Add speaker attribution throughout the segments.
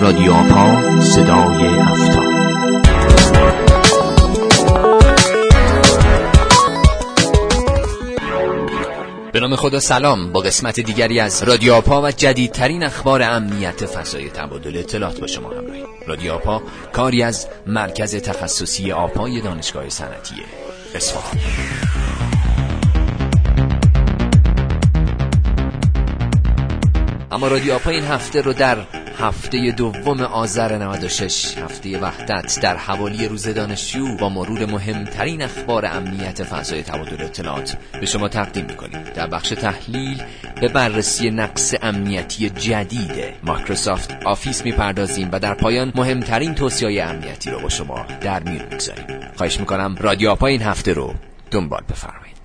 Speaker 1: رادیو آپا صدای هفتاد به نام خدا سلام. با قسمت دیگری از رادیو آپا و جدیدترین اخبار امنیت فضای تبادل اطلاعات با شما همراهیم رادیو آپا کاری از مرکز تخصصی آپای دانشگاه صنعتی اصفهان. اما رادیو آپا این هفته رو در هفته دوم آذر 96 هفته وحدت در حوالی روز دانشجو با مرور مهمترین اخبار امنیت فضای تبادل اطلاعات به شما تقدیم می‌کنیم. در بخش تحلیل به بررسی نقص امنیتی جدید Microsoft Office می‌پردازیم و در پایان مهمترین توصیه امنیتی رو با شما در میون می‌گذاریم. خواهش می‌کنم رادیو آپا این هفته رو دنبال بفرمایید.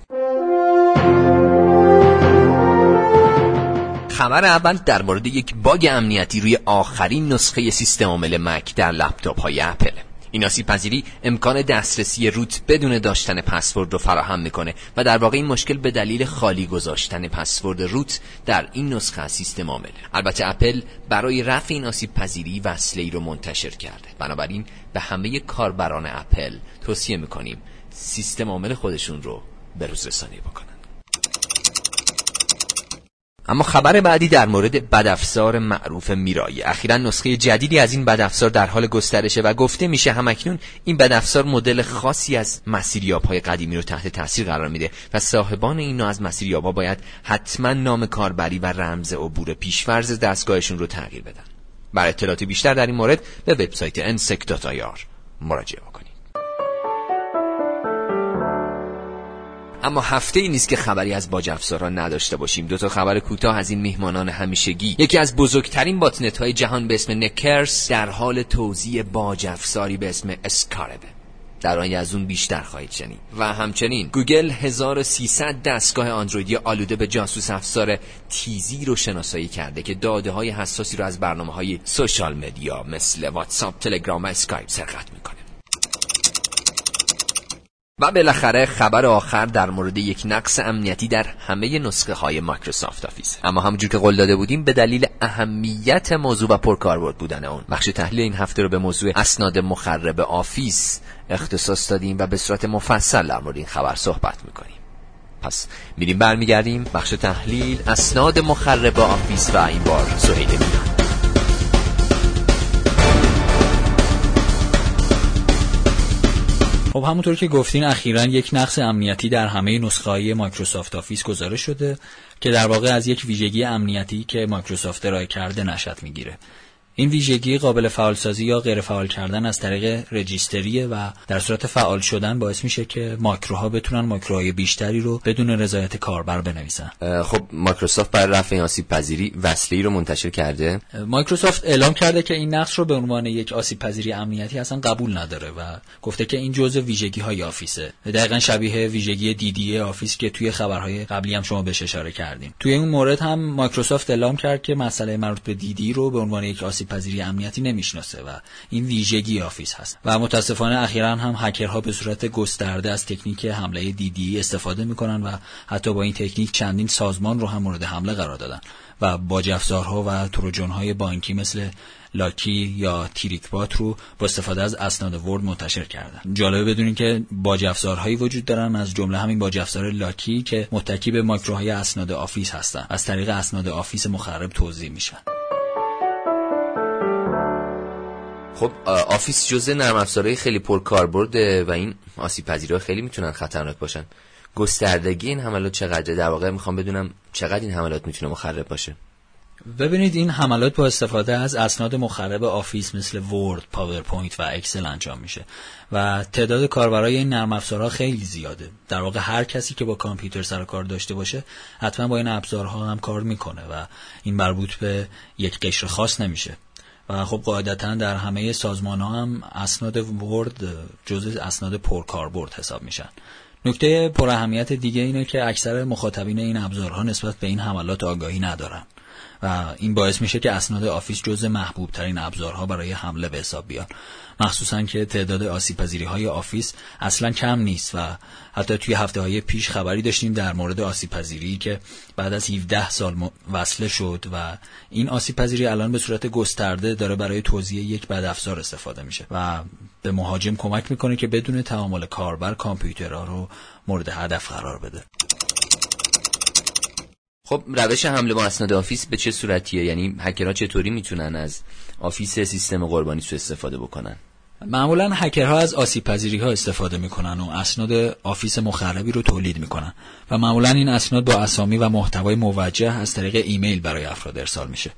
Speaker 1: خبر اول در مورد یک باگ امنیتی روی آخرین نسخه سیستم عامل مک در لپتاپ های اپل. این آسیب پذیری امکان دسترسی روت بدون داشتن پسورد رو فراهم می‌کنه و در واقع این مشکل به دلیل خالی گذاشتن پسورد روت در این نسخه سیستم عامله البته اپل برای رفع این آسیب پذیری وصله ای رو منتشر کرده. بنابراین به همه کاربران اپل توصیه می‌کنیم سیستم عامل خودشون رو به روز رسانی بکنن. اما خبر بعدی در مورد بدافزار معروف میرایی اخیرا نسخه جدیدی از این بدافزار در حال گسترشه و گفته میشه همکنون این بدافزار مدل خاصی از مسیریاب های قدیمی رو تحت تاثیر قرار میده و صاحبان این نوع از مسیریاب ها باید حتما نام کاربری و رمز عبور پیشفرز دستگاهشون رو تغییر بدن. برای اطلاعات بیشتر در این مورد به وبسایت nsec.ir مراجعه اما هفته ای نیست که خبری از باج افزارا نداشته باشیم. دو تا خبر کوتاه از این میهمانان همیشگی. یکی از بزرگترین botnet های جهان به اسم Necurs در حال توزیع باج افزاری به اسم Scarab ه. در آینده از اون بیشتر خواهید شنید. و همچنین گوگل 1300 دستگاه اندرویدی آلوده به جاسوس افزار Tizi رو شناسایی کرده که داده های حساسی رو از برنامه های social media مثل واتساپ، تلگرام و اسکایپ سرقت می‌کنه. و بالاخره خبر آخر در مورد یک نقص امنیتی در همه نسخه های مایکروسافت آفیس. اما همونجور که قول داده بودیم به دلیل اهمیت موضوع و پرکاربرد بودن اون. بخش تحلیل این هفته رو به موضوع اسناد مخرب آفیس اختصاص دادیم و به صورت مفصل در مورد این خبر صحبت می‌کنیم. پس میریم برمیگردیم بخش تحلیل اسناد مخرب آفیس و این بار سهیل میران
Speaker 2: خب همونطور که گفتین اخیرا یک نقص امنیتی در همه نسخه های مایکروسافت آفیس گزارش شده که در واقع از یک ویژگی امنیتی که مایکروسافت ارائه کرده نشأت می‌گیره. این ویژگی قابل فعالسازی یا غیر فعال کردن از طریق رجیستریه و در صورت فعال شدن باعث میشه که ماکروها بتونن ماکروهای بیشتری رو بدون رضایت کاربر بنویسن.
Speaker 1: خب مایکروسافت برای رفع این آسیب پذیری وصله رو منتشر کرده؟
Speaker 2: مایکروسافت اعلام کرده که این نقص رو به عنوان یک آسیب پذیری امنیتی اصلا قبول نداره و گفته که این جزء ویژگی های آفیسه. دقیقا شبیه ویژگی DDE آفیس که توی خبرهای قبلی هم شما بهش اشاره کردیم توی این مورد هم مایکروسافت اعلام کرد که مسئله مربوط به DDE رو به عنوان یک آسیب پذیری امنیتی نمی‌شناسه و این ویژگی آفیس هست. و متاسفانه اخیرا هم هکرها به صورت گسترده از تکنیک حمله DDE استفاده می‌کنن و حتی با این تکنیک چندین سازمان رو هم مورد حمله قرار دادن. و باج افزارها و تروجان های بانکی مثل Locky یا TrickBot رو با استفاده از اسناد ورد منتشر کردن. جالبه بدونین که باج افزارهایی وجود دارن از جمله همین باج افزار Locky که متکی به ماکروهای اسناد آفیس هستن. از طریق اسناد آفیس مخرب توزیع میشن.
Speaker 1: خب آفیس جزء نرم افزارهای خیلی پرکاربرده و این آسیب پذیرها خیلی می‌تونن خطرناک باشن گستردگی این حملات چقدره در واقع می‌خوام بدونم چقدر این حملات می‌تونه مخرب باشه
Speaker 2: ببینید این حملات با استفاده از اسناد مخرب آفیس مثل ورد، پاورپوینت و اکسل انجام میشه و تعداد کاربرای این نرم افزارها خیلی زیاده. در واقع هر کسی که با کامپیوتر سر کار داشته باشه حتما با این ابزارها هم کار می‌کنه و این مربوط به یک قشر خاص نمیشه. و خب قاعدتا در همه سازمان ها هم اسناد ورد جزء اسناد پرکاربرد حساب میشن. نکته پر اهمیت دیگه اینه که اکثر مخاطبین این ابزارها نسبت به این حملات آگاهی ندارن. و این باعث میشه که اسناد آفیس جزء محبوب ترین ابزارها برای حمله به حساب بیان. مخصوصا که تعداد آسیب پذیری های آفیس اصلا کم نیست و حتی توی هفته های پیش خبری داشتیم در مورد آسیب پذیری که بعد از 17 سال وصله شد و این آسیب پذیری الان به صورت گسترده داره برای توزیع یک بدافزار استفاده میشه و به مهاجم کمک می‌کنه که بدون تعامل کاربر کامپیوترها رو مورد هدف قرار بده.
Speaker 1: خب روش حمله با اسناد آفیس به چه صورتیه؟ یعنی هکرها چطوری می‌تونن از آفیس سیستم قربانی سو استفاده بکنن؟
Speaker 2: معمولا هکرها از آسیب پذیری ها استفاده می‌کنن و اسناد آفیس مخربی رو تولید می‌کنن و معمولا این اسناد با اسامی و محتوای موجه از طریق ایمیل برای افراد ارسال میشه.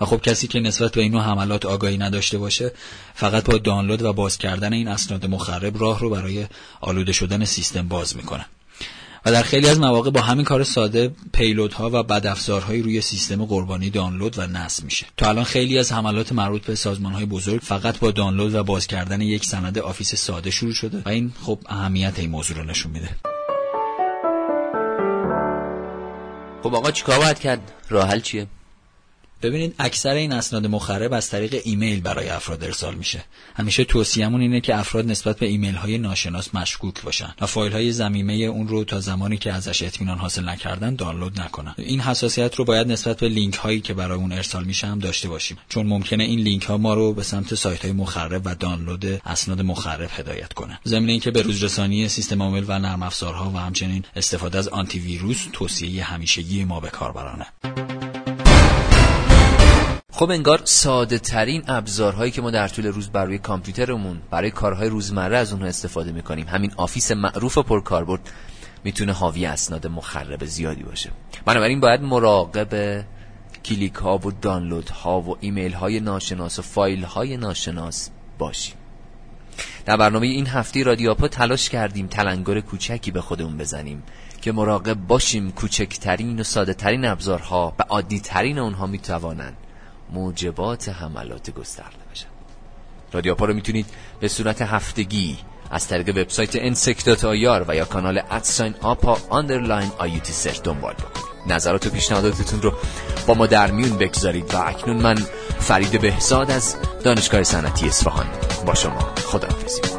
Speaker 2: و خب کسی که نسبت به این نوع حملات آگاهی نداشته باشه فقط با دانلود و باز کردن این اسناد مخرب راه رو برای آلوده شدن سیستم باز می‌کنه. و در خیلی از مواقع با همین کار ساده payload ها و بدافزارهایی روی سیستم قربانی دانلود و نصب میشه. تا الان خیلی از حملات مربوط به سازمانهای بزرگ فقط با دانلود و باز کردن یک سند آفیس ساده شروع شده و این خب اهمیت این موضوع رو نشون میده.
Speaker 1: خب آقا چیکار باید کرد؟ راه حل چیه؟
Speaker 2: ببینید اکثر این اسناد مخرب از طریق ایمیل برای افراد ارسال میشه. همیشه توصیهمون اینه که افراد نسبت به ایمیل های ناشناس مشکوک باشن و فایل های ضمیمه اون رو تا زمانی که ازش اطمینان حاصل نکردن دانلود نکنن. این حساسیت رو باید نسبت به لینک هایی که برای اون ارسال میشه هم داشته باشیم. چون ممکنه این لینک ها ما رو به سمت سایت های مخرب و دانلود اسناد مخرب هدایت کنه. ضمن اینکه به روزرسانی سیستم عامل و نرم افزارها و همچنین استفاده از آنتی ویروس توصیه همیشگی ما به کاربرانه.
Speaker 1: خب انگار ساده ترین ابزارهایی که ما در طول روز برای کامپیوترمون برای کارهای روزمره از اونها استفاده می‌کنیم. همین آفیس معروف پرکاربرد می‌تونه حاوی اسناد مخرب زیادی باشه. بنابراین باید مراقب کلیک ها و دانلود ها و ایمیل های ناشناس و فایل های ناشناس باشیم. در برنامه این هفته رادیو آپا تلاش کردیم تلنگر کوچکی به خودمون بزنیم که مراقب باشیم کوچکترین و ساده ترین ابزارها و عادی ترین اونها می‌توانند موجبات حملات گسترده بشن رادیو رو می‌تونید به صورت هفتگی از طریق وبسایت nsec dot ir و یا کانال at sign آپا underline IUT CERT دنبال بکنید. نظرات و پیشنهاداتتون رو با ما در میون بگذارید و اکنون من فرید بهزاد از دانشگاه صنعتی اصفهان با شما خداحافظی